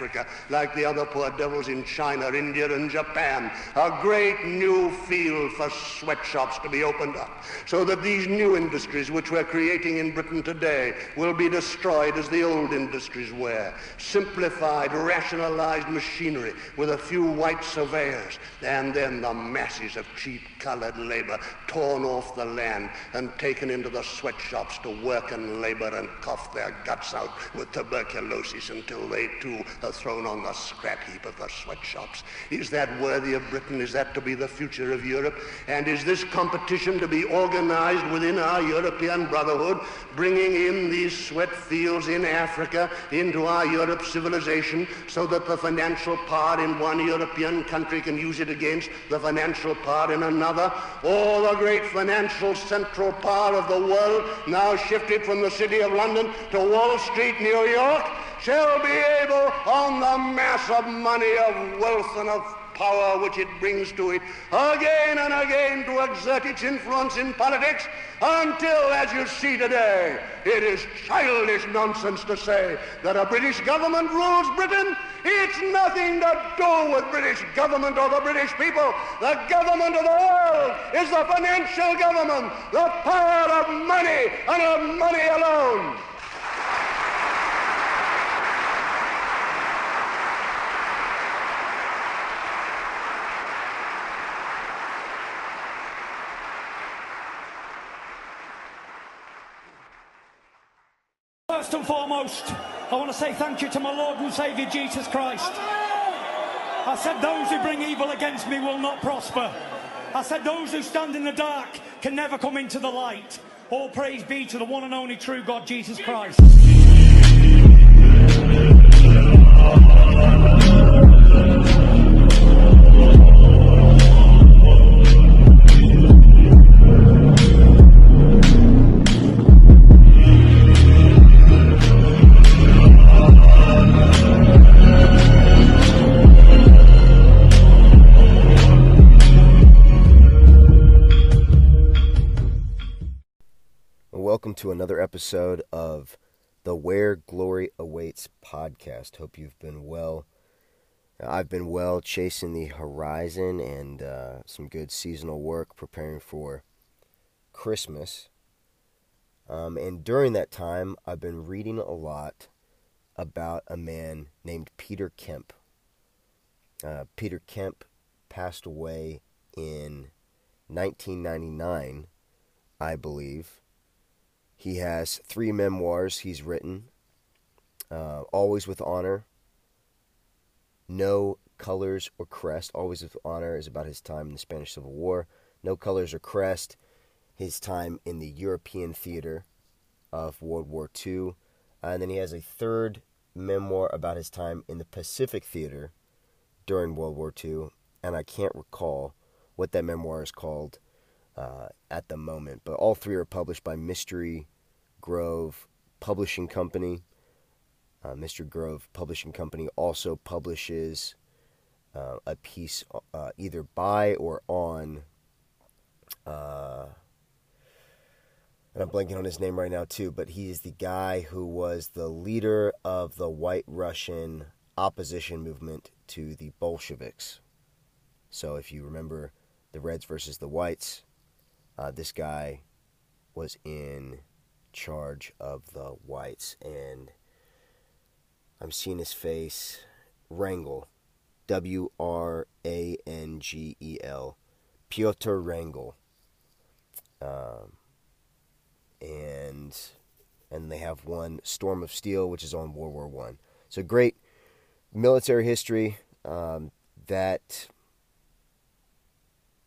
Africa, like the other poor devils in China, India, and Japan. A great new field for sweatshops to be opened up, so that these new industries which we're creating in Britain today will be destroyed as the old industries were. Simplified, rationalized machinery with a few white surveyors, and then the masses of cheap colored labor torn off the land and taken into the sweatshops to work and labor and cough their guts out with tuberculosis until they too are thrown on the scrap heap of the sweatshops. Is that worthy of Britain? Is that to be the future of Europe? And is this competition to be organized within our European brotherhood, bringing in these sweat fields in Africa into our Europe civilization so that the financial power in one European country can use it against the financial power in another? All the great financial central power of the world now shifted from the city of London to Wall Street, New York, shall be able on the mass of money, of wealth, and of power which it brings to it again and again to exert its influence in politics until, as you see today, it is childish nonsense to say that a British government rules Britain. It's nothing to do with British government or the British people. The government of the world is the financial government, the power of money and of money alone. First and foremost, I want to say thank you to my Lord and Saviour Jesus Christ. I said, Those who bring evil against me will not prosper. I said, Those who stand in the dark can never come into the light. All praise be to the one and only true God, Jesus Christ. Welcome to another episode of the Where Glory Awaits podcast. Hope you've been well. I've been well chasing the horizon and uh, some good seasonal work preparing for Christmas. Um, and during that time, I've been reading a lot about a man named Peter Kemp. Uh, Peter Kemp passed away in 1999, I believe. He has three memoirs he's written uh, Always with Honor, No Colors or Crest. Always with Honor is about his time in the Spanish Civil War. No Colors or Crest, his time in the European theater of World War II. and then he has a third memoir about his time in the Pacific Theater during World War II. And I can't recall what that memoir is called uh, at the moment. But all three are published by Mystery Grove Publishing Company. Uh, Mystery Grove Publishing Company also publishes uh, a piece uh, either by or on. Uh, and I'm blanking on his name right now too, but he's the guy who was the leader of the White Russian opposition movement to the Bolsheviks. So if you remember the Reds versus the Whites, uh, this guy was in charge of the Whites, and I'm seeing his face. Wrangel, W R A N G E L, Pyotr Wrangel, um, and and they have one Storm of Steel, which is on World War One. So great military history um, that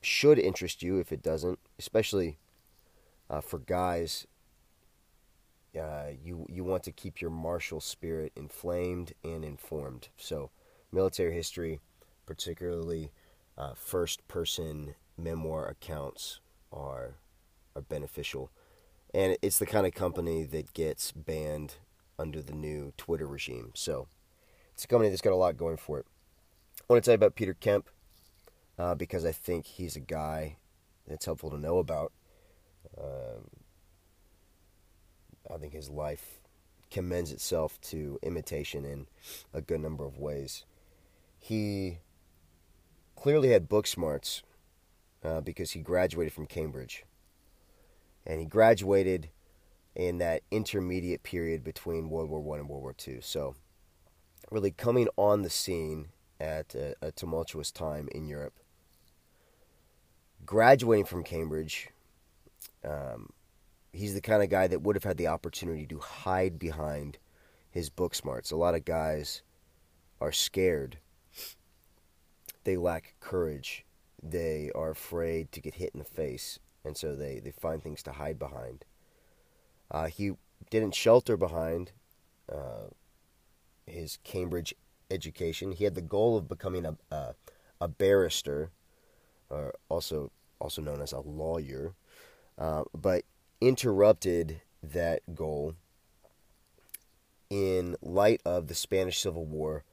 should interest you if it doesn't, especially uh, for guys. Uh, you you want to keep your martial spirit inflamed and informed. So, military history, particularly uh, first person memoir accounts, are are beneficial, and it's the kind of company that gets banned under the new Twitter regime. So, it's a company that's got a lot going for it. I want to tell you about Peter Kemp uh, because I think he's a guy that's helpful to know about. Um, I think his life commends itself to imitation in a good number of ways. He clearly had book smarts uh, because he graduated from Cambridge. And he graduated in that intermediate period between World War One and World War Two. So, really coming on the scene at a, a tumultuous time in Europe. Graduating from Cambridge, um, he's the kind of guy that would have had the opportunity to hide behind his book smarts. A lot of guys are scared. They lack courage. They are afraid to get hit in the face, and so they, they find things to hide behind. Uh, he didn't shelter behind uh, his Cambridge education. He had the goal of becoming a a, a barrister, or also also known as a lawyer, uh, but interrupted that goal in light of the Spanish Civil War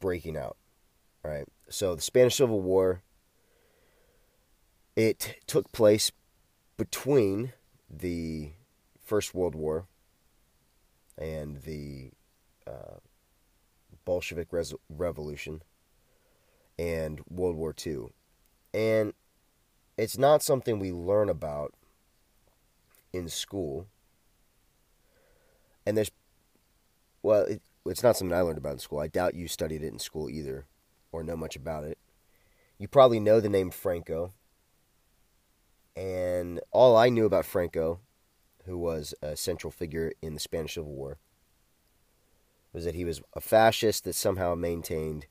breaking out. Right. So the Spanish Civil War it took place between the First World War and the uh, Bolshevik Revolution and World War II. And it's not something we learn about in school. And there's, well, it, it's not something I learned about in school. I doubt you studied it in school either or know much about it. You probably know the name Franco. And all I knew about Franco who was a central figure in the Spanish Civil War, was that he was a fascist that somehow maintained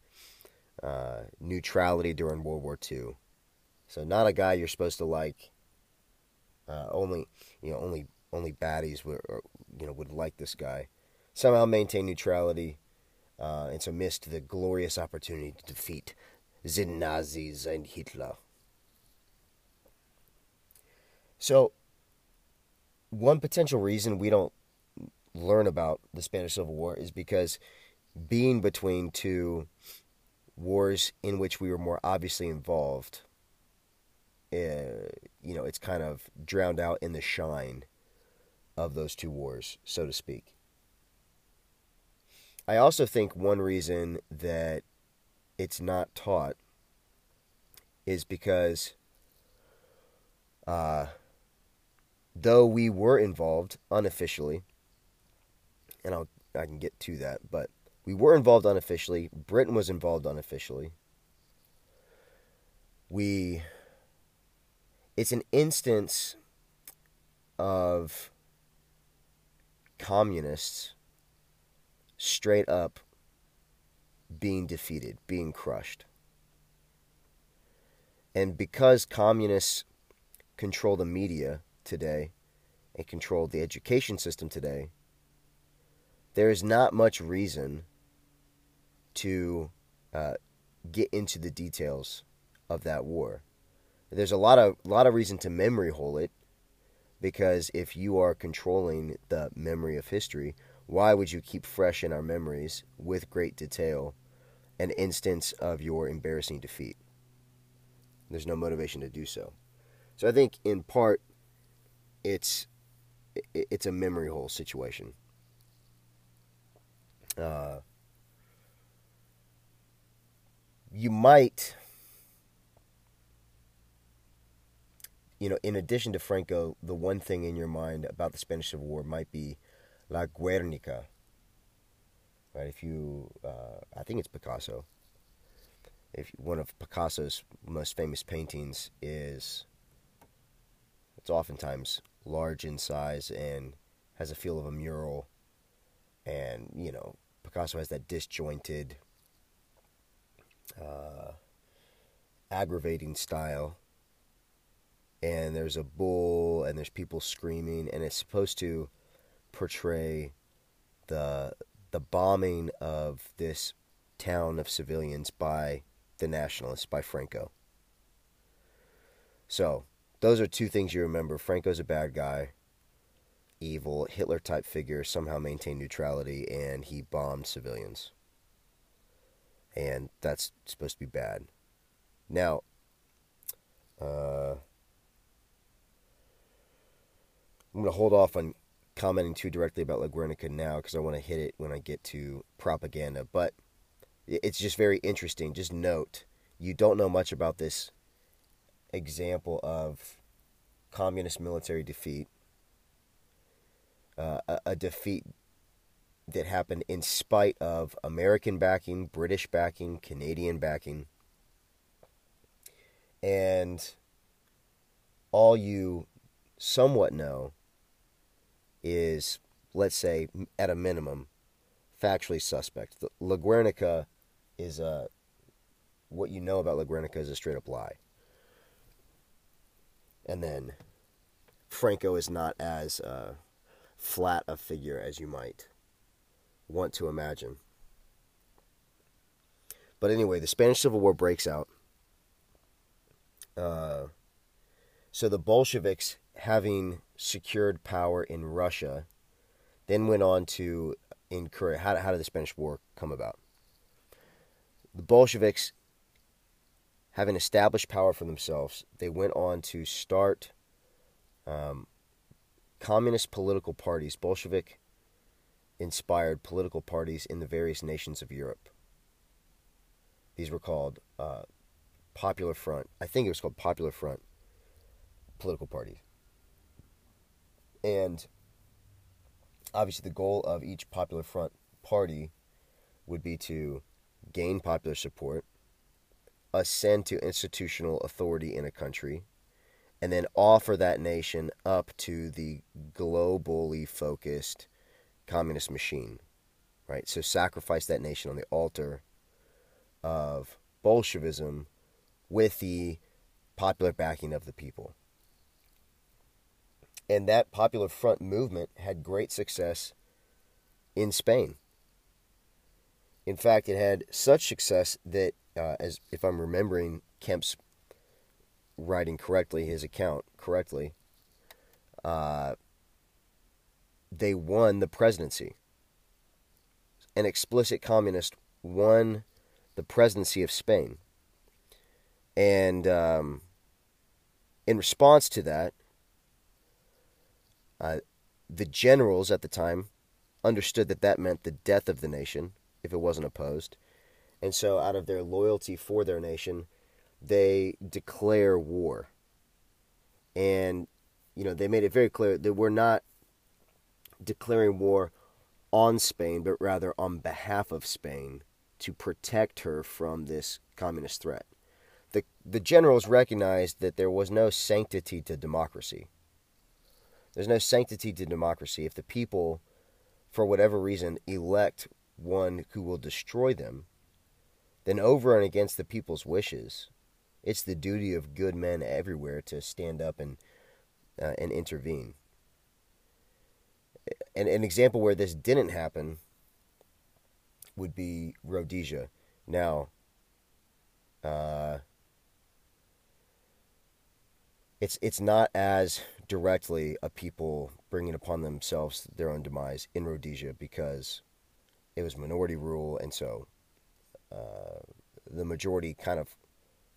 uh, neutrality during World War II. So not a guy you're supposed to like. Uh, only you know only only baddies would or, you know would like this guy. Somehow maintain neutrality, uh, and so missed the glorious opportunity to defeat the Nazis and Hitler. So one potential reason we don't learn about the Spanish Civil War is because being between two wars in which we were more obviously involved, uh, you know, it's kind of drowned out in the shine of those two wars, so to speak. I also think one reason that it's not taught is because uh, though we were involved unofficially, and I'll I can get to that, but we were involved unofficially. Britain was involved unofficially. We it's an instance of communists straight up being defeated, being crushed. And because communists control the media, today and control the education system today, there is not much reason to uh, get into the details of that war. There's a lot of lot of reason to memory hole it because if you are controlling the memory of history, why would you keep fresh in our memories with great detail an instance of your embarrassing defeat? There's no motivation to do so. So I think in part it's it's a memory hole situation. Uh, you might, you know, in addition to Franco, the one thing in your mind about the Spanish Civil War might be La Guernica. Right? If you, uh, I think it's Picasso. If one of Picasso's most famous paintings is, it's oftentimes large in size and has a feel of a mural. And, you know, Picasso has that disjointed, uh, aggravating style. And there's a bull and there's people screaming, and it's supposed to portray the the bombing of this town of civilians by the nationalists, by Franco. So, those are two things you remember. Franco's a bad guy, evil, Hitler type figure, somehow maintained neutrality, and he bombed civilians. And that's supposed to be bad. Now, uh, I'm going to hold off on commenting too directly about La Guernica now because I want to hit it when I get to propaganda. But it's just very interesting. Just note, you don't know much about this example of communist military defeat, uh, a, a defeat that happened in spite of American backing, British backing, Canadian backing. And all you somewhat know is, let's say, at a minimum, factually suspect. The, La Guernica is a what you know about La Guernica is a straight up lie. And then Franco is not as uh, flat a figure as you might want to imagine. But anyway, the Spanish Civil War breaks out. Uh, so the Bolsheviks, having secured power in Russia, then went on to incur. How, how did the Spanish War come about? The Bolsheviks, having established power for themselves, they went on to start um, communist political parties, Bolshevik inspired political parties in the various nations of Europe. These were called uh, Popular Front. I think it was called Popular Front political parties. And obviously, the goal of each Popular Front party would be to gain popular support, ascend to institutional authority in a country, and then offer that nation up to the globally focused communist machine. Right? So sacrifice that nation on the altar of Bolshevism with the popular backing of the people. And that Popular Front movement had great success in Spain. In fact, it had such success that, uh, as if I'm remembering Kemp's writing correctly, his account correctly, uh, they won the presidency. An explicit communist won the presidency of Spain. And um, in response to that, uh, the generals at the time understood that that meant the death of the nation if it wasn't opposed. And so, out of their loyalty for their nation, they declare war. And, you know, they made it very clear that we're not declaring war on Spain, but rather on behalf of Spain to protect her from this communist threat. The, the generals recognized that there was no sanctity to democracy. There's no sanctity to democracy. If the people, for whatever reason, elect one who will destroy them, then over and against the people's wishes, it's the duty of good men everywhere to stand up and uh, and intervene. And an example where this didn't happen would be Rhodesia. Now, uh, it's it's not as directly a people bringing upon themselves their own demise in Rhodesia because it was minority rule, and so uh, the majority kind of,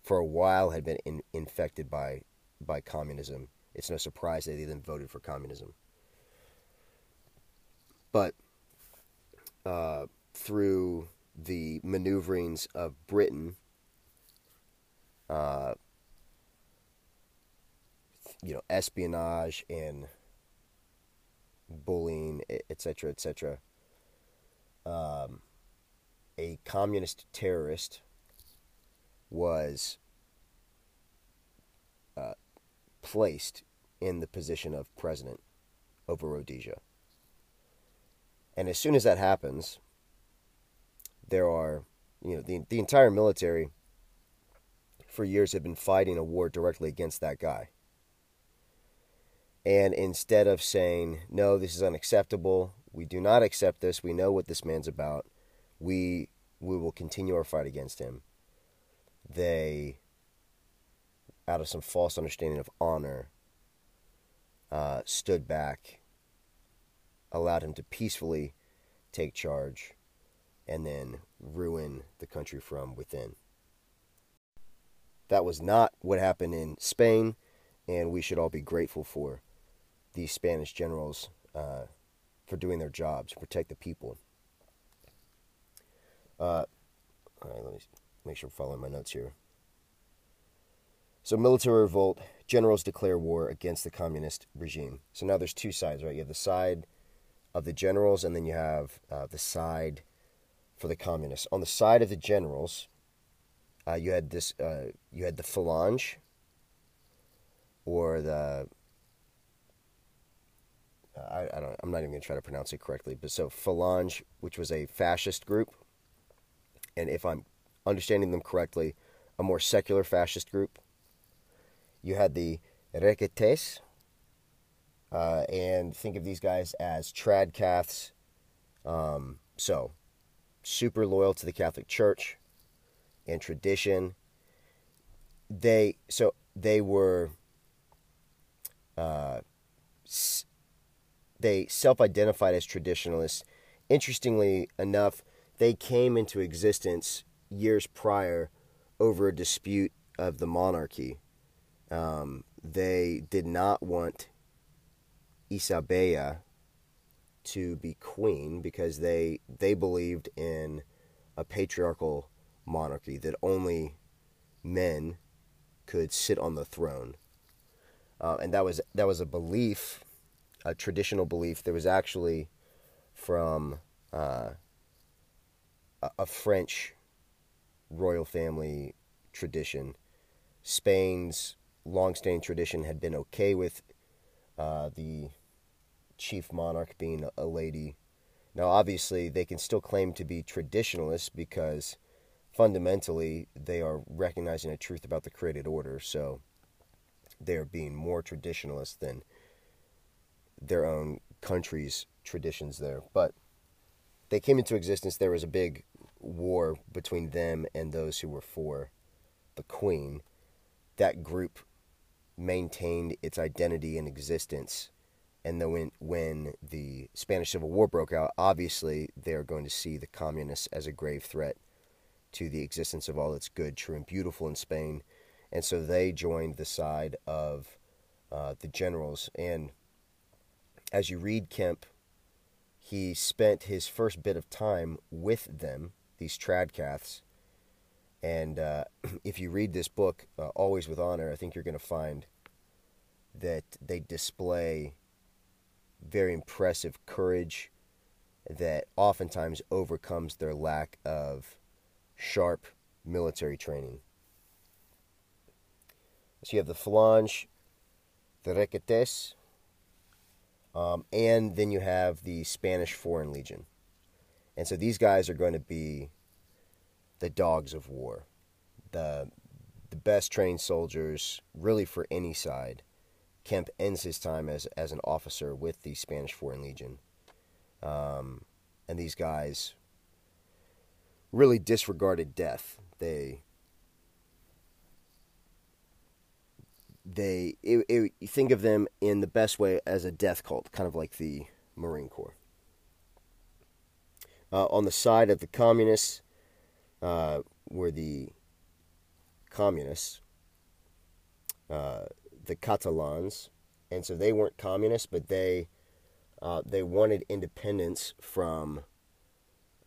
for a while, had been in, infected by by communism. It's no surprise that they then voted for communism. But uh, through the maneuverings of Britain, uh, you know, espionage and bullying, etc., etc. Um, a communist terrorist was uh, placed in the position of president over Rhodesia. And as soon as that happens, there are, you know, the, the entire military for years have been fighting a war directly against that guy. And instead of saying, no, this is unacceptable, we do not accept this, we know what this man's about, we, we will continue our fight against him, they, out of some false understanding of honor, uh, stood back, allowed him to peacefully take charge, and then ruin the country from within. That was not what happened in Spain, and we should all be grateful for these Spanish generals uh, for doing their job to protect the people. Uh, all right, let me make sure I'm following my notes here. So, military revolt, generals declare war against the communist regime. So now there's two sides, right? You have the side of the generals, and then you have uh, the side for the communists. On the side of the generals, uh, you had this, uh, you had the Falange, or the I, I don't I'm not even gonna try to pronounce it correctly, but so Falange, which was a fascist group, and if I'm understanding them correctly, a more secular fascist group. You had the Requetés, uh, and think of these guys as tradcaths. Um, so, super loyal to the Catholic Church and tradition. They so they were uh, they self-identified as traditionalists. Interestingly enough, they came into existence years prior over a dispute of the monarchy. Um, they did not want Isabella to be queen because they they believed in a patriarchal monarchy that only men could sit on the throne, uh, and that was that was a belief, a traditional belief. There was actually from uh, a, French royal family tradition. Spain's long-standing tradition had been okay with uh, the chief monarch being a lady. Now, obviously, they can still claim to be traditionalists because fundamentally they are recognizing a truth about the created order. So they're being more traditionalist than their own country's traditions there. But they came into existence. There was a big war between them and those who were for the queen. That group maintained its identity and existence and then when, when the Spanish Civil War broke out, obviously they're going to see the communists as a grave threat to the existence of all that's good, true, and beautiful in Spain. And so they joined the side of uh, the generals. And as you read Kemp, he spent his first bit of time with them, these tradcaths. And uh, if you read this book, uh, Always with Honor, I think you're going to find that they display very impressive courage that oftentimes overcomes their lack of sharp military training. So you have the Falange, the Requetés, um, and then you have the Spanish Foreign Legion. And so these guys are going to be the dogs of war, the the best trained soldiers, really for any side. Kemp ends his time as as an officer with the Spanish Foreign Legion, um, and these guys really disregarded death. They they it, it, you think of them in the best way as a death cult, kind of like the Marine Corps. Uh, on the side of the communists uh, were the communists. Uh, the Catalans, and so they weren't communists, but they uh, they wanted independence from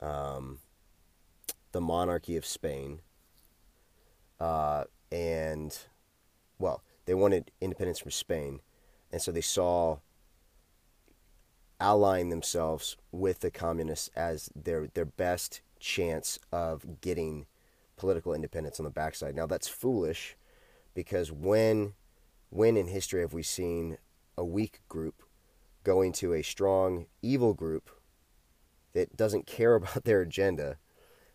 um, the monarchy of Spain, uh, and well, they wanted independence from Spain, and so they saw allying themselves with the communists as their their best chance of getting political independence on the backside. Now that's foolish because when when in history have we seen a weak group going to a strong evil group that doesn't care about their agenda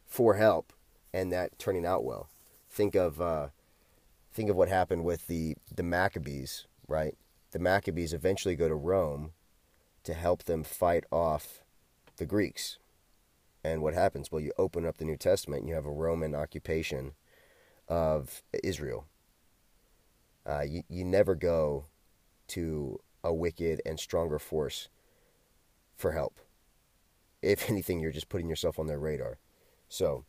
for help and that turning out well? Think of uh, think of what happened with the the Maccabees, right? The Maccabees eventually go to Rome to help them fight off the Greeks. And what happens? Well, you open up the New Testament and you have a Roman occupation of Israel uh, you, you never go to a wicked and stronger force for help. If anything, you're just putting yourself on their radar. So,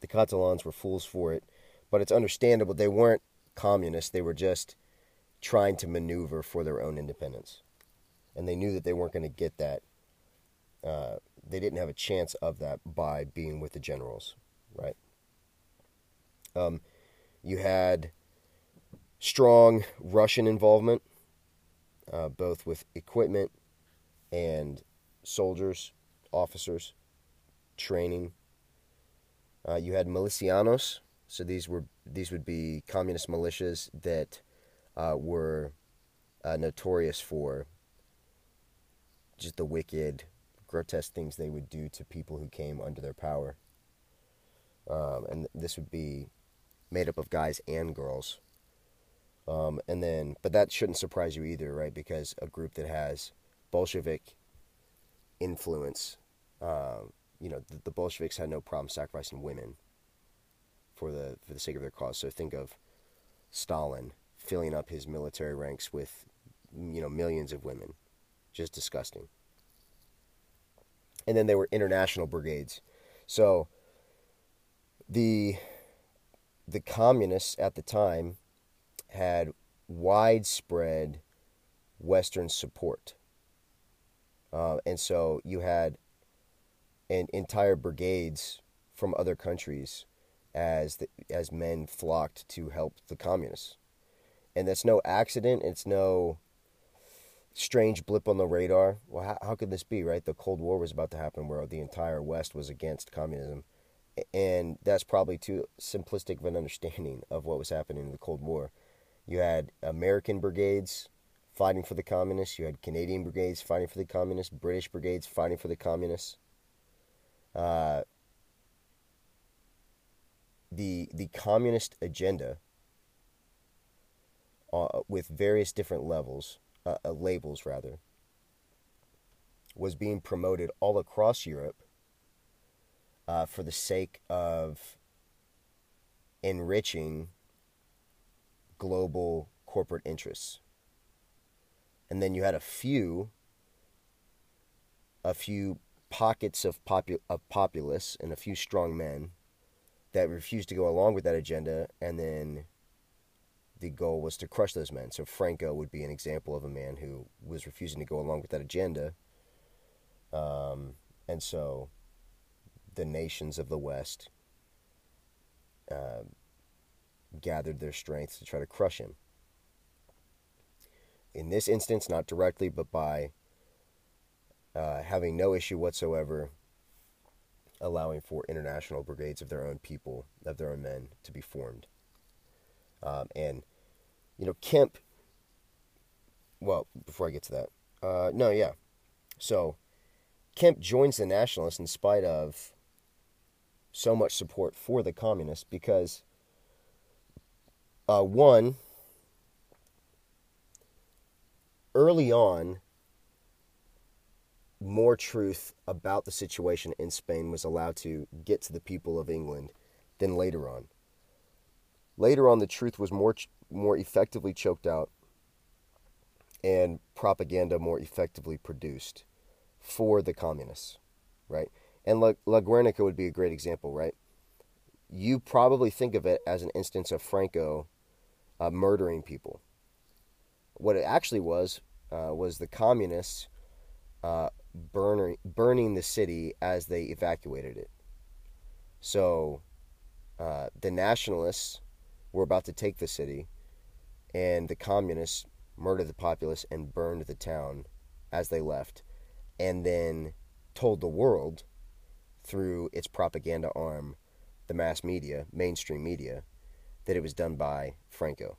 the Catalans were fools for it, but it's understandable. They weren't communists, they were just trying to maneuver for their own independence. and they knew that they weren't going to get that. Uh, they didn't have a chance of that by being with the generals, right? Um, you had strong Russian involvement, uh, both with equipment and soldiers, officers, training. Uh, you had milicianos, so these were these would be communist militias that uh, were uh, notorious for just the wicked, grotesque things they would do to people who came under their power. Um, and this would be made up of guys and girls. Um, and then, but that shouldn't surprise you either, right? Because a group that has Bolshevik influence, uh, you know, the, the, Bolsheviks had no problem sacrificing women for the for the sake of their cause. So think of Stalin filling up his military ranks with, you know, millions of women, just disgusting. And then there were international brigades, so the the communists at the time had widespread Western support. Uh, and so you had an entire brigades from other countries as the, as men flocked to help the communists. And that's no accident. It's no strange blip on the radar. Well, how, how could this be, right? The Cold War was about to happen where the entire West was against communism and that's probably too simplistic of an understanding of what was happening in the Cold War. You had American brigades fighting for the communists. You had Canadian brigades fighting for the communists. British brigades fighting for the communists. Uh, the the communist agenda, uh, with various different levels, uh, uh labels rather, was being promoted all across Europe uh, for the sake of enriching global corporate interests. And then you had a few, a few pockets of, popu- of populists and a few strong men that refused to go along with that agenda, and then the goal was to crush those men. So Franco would be an example of a man who was refusing to go along with that agenda. Um, and so the nations of the West uh, gathered their strength to try to crush him. In this instance, not directly, but by uh, having no issue whatsoever allowing for international brigades of their own people, of their own men, to be formed. Um, and, you know, Kemp, well, before I get to that, uh, no, yeah. So, Kemp joins the Nationalists in spite of so much support for the communists because, uh, one, early on, more truth about the situation in Spain was allowed to get to the people of England than later on. Later on, the truth was more more effectively choked out and propaganda more effectively produced for the communists, right? And La, La Guernica would be a great example, right? You probably think of it as an instance of Franco uh, murdering people. What it actually was uh, was the communists uh, burning burning the city as they evacuated it. So uh, the nationalists were about to take the city, and the communists murdered the populace and burned the town as they left, and then told the world through its propaganda arm, the mass media, mainstream media, that it was done by Franco.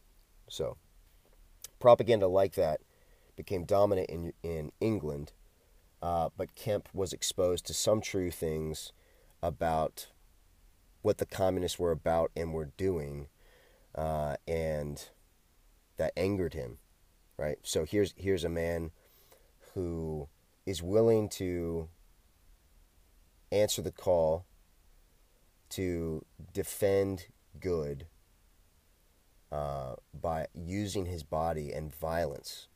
So, propaganda like that became dominant in, in England, uh, but Kemp was exposed to some true things about what the communists were about and were doing, uh, and that angered him, right? So here's here's a man who is willing to answer the call to defend good uh, by using his body and violence,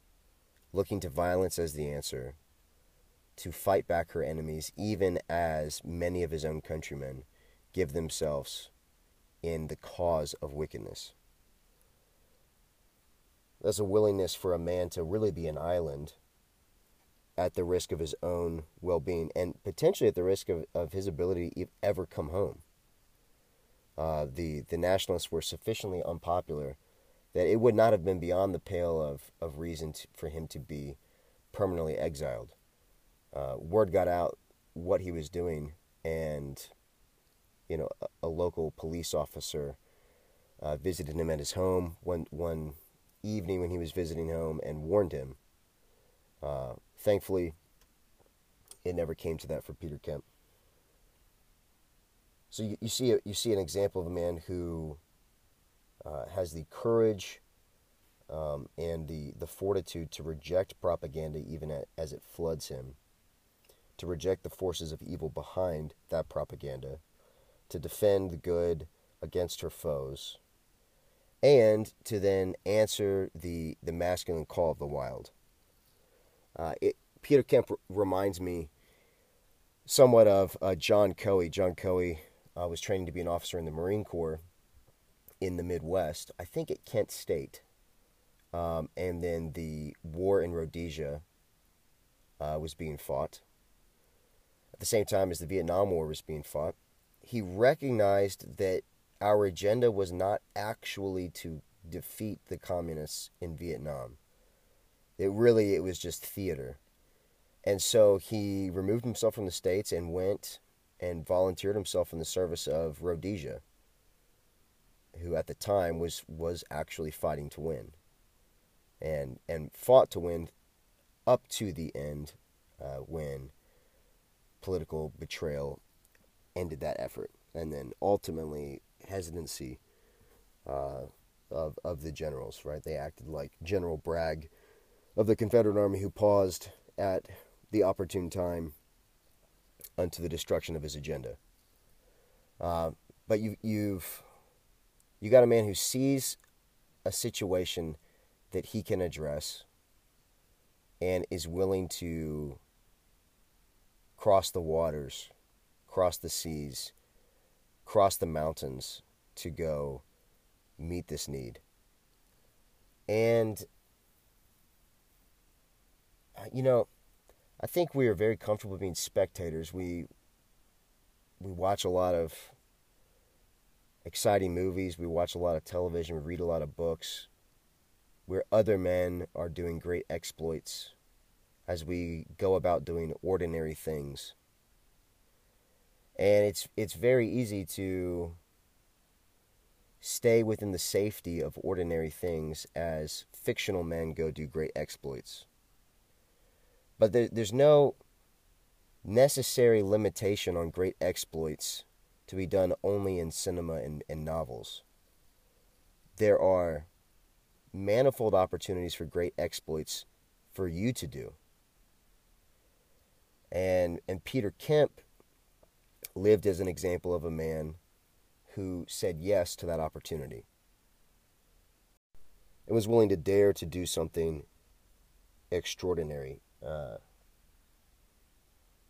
looking to violence as the answer, to fight back her enemies, even as many of his own countrymen give themselves in the cause of wickedness. That's a willingness for a man to really be an island at the risk of his own well being and potentially at the risk of, of his ability to ever come home. Uh, the, the nationalists were sufficiently unpopular that it would not have been beyond the pale of, of reason to, for him to be permanently exiled. Uh, word got out what he was doing, and you know, a, a local police officer uh, visited him at his home one one evening when he was visiting home and warned him. Uh, thankfully, it never came to that for Peter Kemp. So you, you see you see an example of a man who uh, has the courage um, and the the fortitude to reject propaganda even as it floods him, to reject the forces of evil behind that propaganda, to defend the good against her foes, and to then answer the, the masculine call of the wild. Uh, it, Peter Kemp r- reminds me somewhat of uh, John Coey. John Coey uh, was training to be an officer in the Marine Corps in the Midwest, I think at Kent State. Um, and then the war in Rhodesia uh, was being fought at the same time as the Vietnam War was being fought. He recognized that our agenda was not actually to defeat the communists in Vietnam. It really it was just theater. And so he removed himself from the states and went and volunteered himself in the service of Rhodesia, who at the time was was actually fighting to win, and and fought to win up to the end uh, when political betrayal ended that effort, and then ultimately hesitancy uh, of of the generals. Right, they acted like General Bragg of the Confederate Army, who paused at the opportune time unto the destruction of his agenda. Uh, but you, you've you got a man who sees a situation that he can address and is willing to cross the waters, cross the seas, cross the mountains to go meet this need. And, uh, you know, I think we are very comfortable being spectators. We, we watch a lot of exciting movies, we watch a lot of television, we read a lot of books where other men are doing great exploits as we go about doing ordinary things. And it's it's very easy to stay within the safety of ordinary things as fictional men go do great exploits. But there, there's no necessary limitation on great exploits to be done only in cinema and, and novels. There are manifold opportunities for great exploits for you to do. And and Peter Kemp lived as an example of a man who said yes to that opportunity and was willing to dare to do something extraordinary. Uh,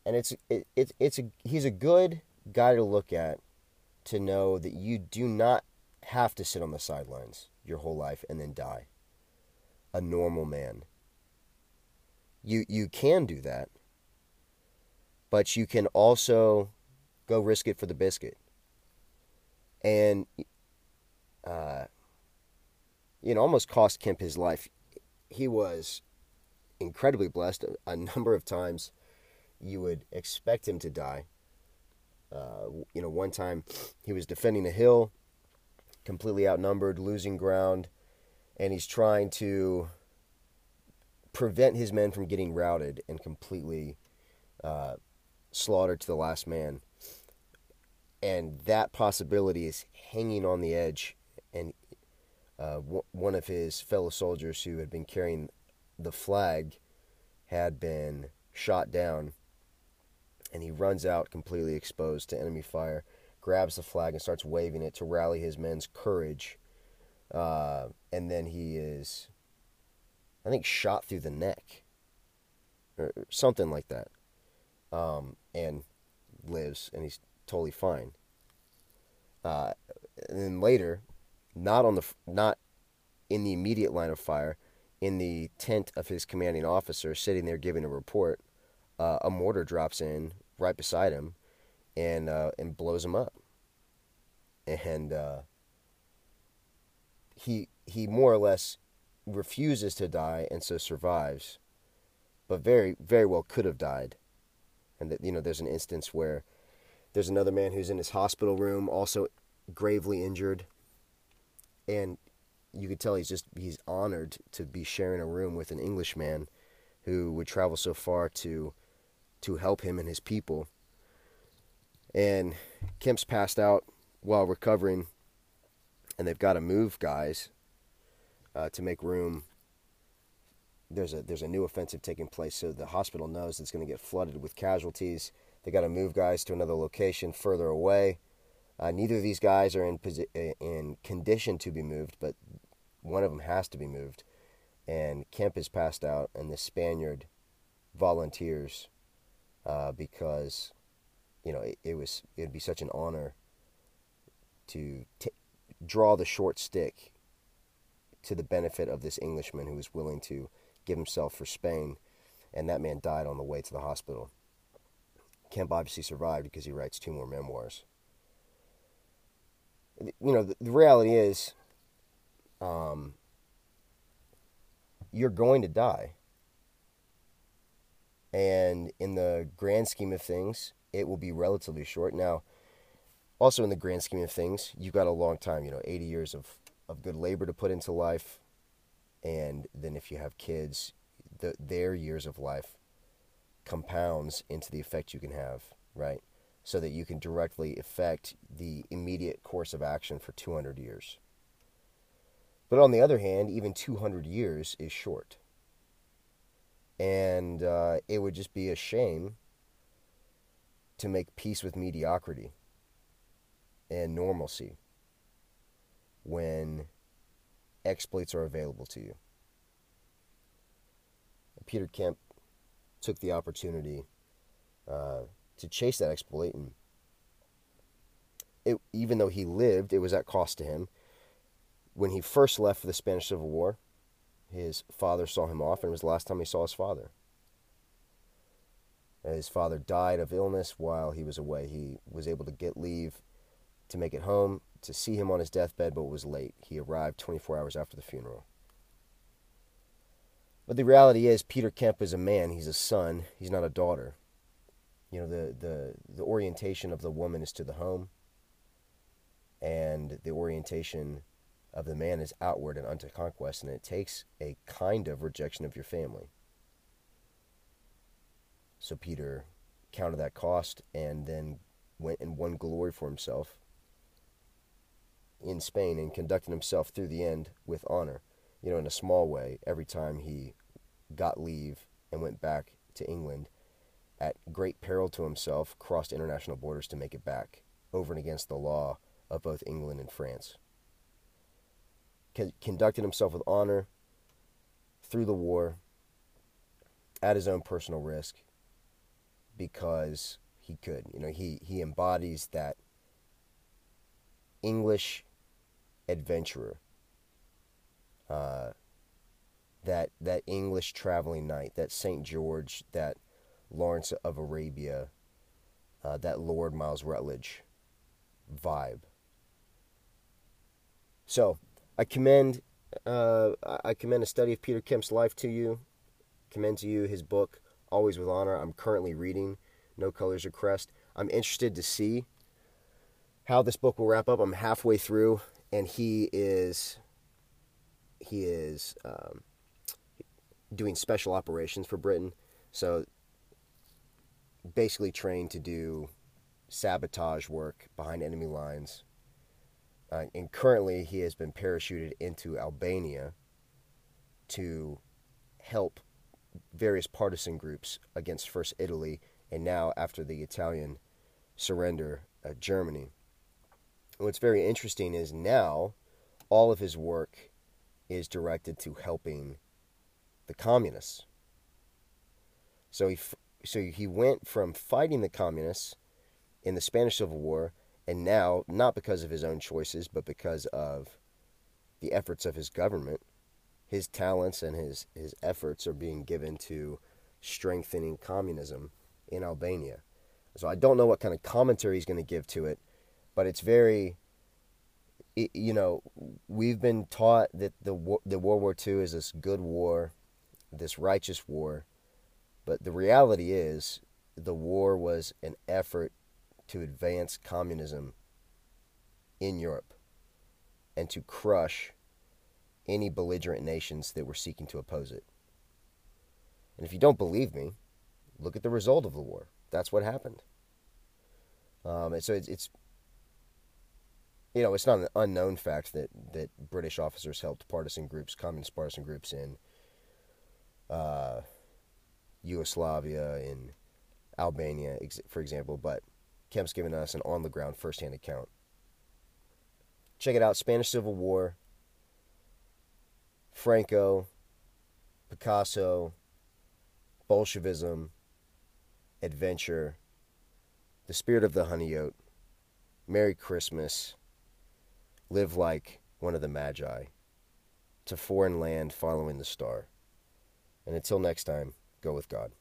and it's it, it, it's a he's a good guy to look at to know that you do not have to sit on the sidelines your whole life and then die. A normal man. You you can do that, but you can also go risk it for the biscuit. And uh, you know, almost cost Kemp his life. He was incredibly blessed. A number of times, you would expect him to die. Uh, you know, one time he was defending a hill, completely outnumbered, losing ground, and he's trying to prevent his men from getting routed and completely uh, slaughtered to the last man. And that possibility is hanging on the edge. And uh, w- one of his fellow soldiers who had been carrying the flag had been shot down and he runs out completely exposed to enemy fire, grabs the flag and starts waving it to rally his men's courage. Uh, and then he is, I think, shot through the neck or something like that, um, and lives, and he's totally fine. Uh, and then later, not on the not in the immediate line of fire, in the tent of his commanding officer, sitting there giving a report, uh, a mortar drops in right beside him, and uh, and blows him up. And uh, he he more or less refuses to die, and so survives, but very very well could have died. And that you know, there's an instance where there's another man who's in his hospital room, also gravely injured, and you could tell he's just he's honored to be sharing a room with an Englishman who would travel so far to to help him and his people. And Kemp's passed out while recovering, and they've got to move guys uh, to make room. There's a there's a new offensive taking place, so the hospital knows it's going to get flooded with casualties. They got to move guys to another location further away. Uh, neither of these guys are in posi- in condition to be moved, but one of them has to be moved. And Kemp is passed out, and the Spaniard volunteers uh, because you know it, it, was it'd be such an honor to t- draw the short stick to the benefit of this Englishman who was willing to give himself for Spain, and that man died on the way to the hospital. Kemp obviously survived because he writes two more memoirs. You know, the, the reality is, um, you're going to die. And in the grand scheme of things, it will be relatively short. Now, also in the grand scheme of things, you've got a long time, you know, 80 years of, of good labor to put into life. And then if you have kids, the, their years of life compounds into the effect you can have, right? So that you can directly affect the immediate course of action for 200 years. But on the other hand, even 200 years is short. And uh, it would just be a shame to make peace with mediocrity and normalcy when exploits are available to you. Peter Kemp took the opportunity uh, to chase that exploit, and it, even though he lived, it was at cost to him. When he first left for the Spanish Civil War, his father saw him off, and it was the last time he saw his father. His father died of illness while he was away. He was able to get leave to make it home to see him on his deathbed, but was late. He arrived 24 hours after the funeral. But the reality is, Peter Kemp is a man. He's a son. He's not a daughter. You know, the, the, the orientation of the woman is to the home, and the orientation of the man is outward and unto conquest, and it takes a kind of rejection of your family. So Peter counted that cost and then went and won glory for himself in Spain and conducted himself through the end with honor. You know, in a small way, every time he got leave and went back to England, at great peril to himself, crossed international borders to make it back, over and against the law of both England and France conducted himself with honor through the war at his own personal risk because he could. You know, he, he embodies that English adventurer, uh, that that English traveling knight, that Saint George, that Lawrence of Arabia, uh, that Lord Miles Routledge vibe. So I commend uh, I commend a study of Peter Kemp's life to you. Commend to you his book, Always with Honor. I'm currently reading No Colors or Crest. I'm interested to see how this book will wrap up. I'm halfway through, and he is he is um, doing special operations for Britain. So basically trained to do sabotage work behind enemy lines uh, and currently, he has been parachuted into Albania to help various partisan groups against first Italy and now, after the Italian surrender, uh, Germany. What's very interesting is now all of his work is directed to helping the communists. So he, so he went from fighting the communists in the Spanish Civil War and now, not because of his own choices, but because of the efforts of his government, his talents and his, his efforts are being given to strengthening communism in Albania. So I don't know what kind of commentary he's going to give to it, but it's very, you know, we've been taught that the the World War II is this good war, this righteous war, but the reality is the war was an effort to advance communism in Europe and to crush any belligerent nations that were seeking to oppose it. And if you don't believe me, look at the result of the war. That's what happened. Um, and so it's, it's, you know, it's not an unknown fact that, that British officers helped partisan groups, communist partisan groups in uh, Yugoslavia, in Albania, for example. But Kemp's given us an on the ground first hand account. Check it out Spanish Civil War, Franco, Picasso, Bolshevism, adventure, the spirit of the honey oat, Merry Christmas, live like one of the Magi, to foreign land following the star. And until next time, go with God.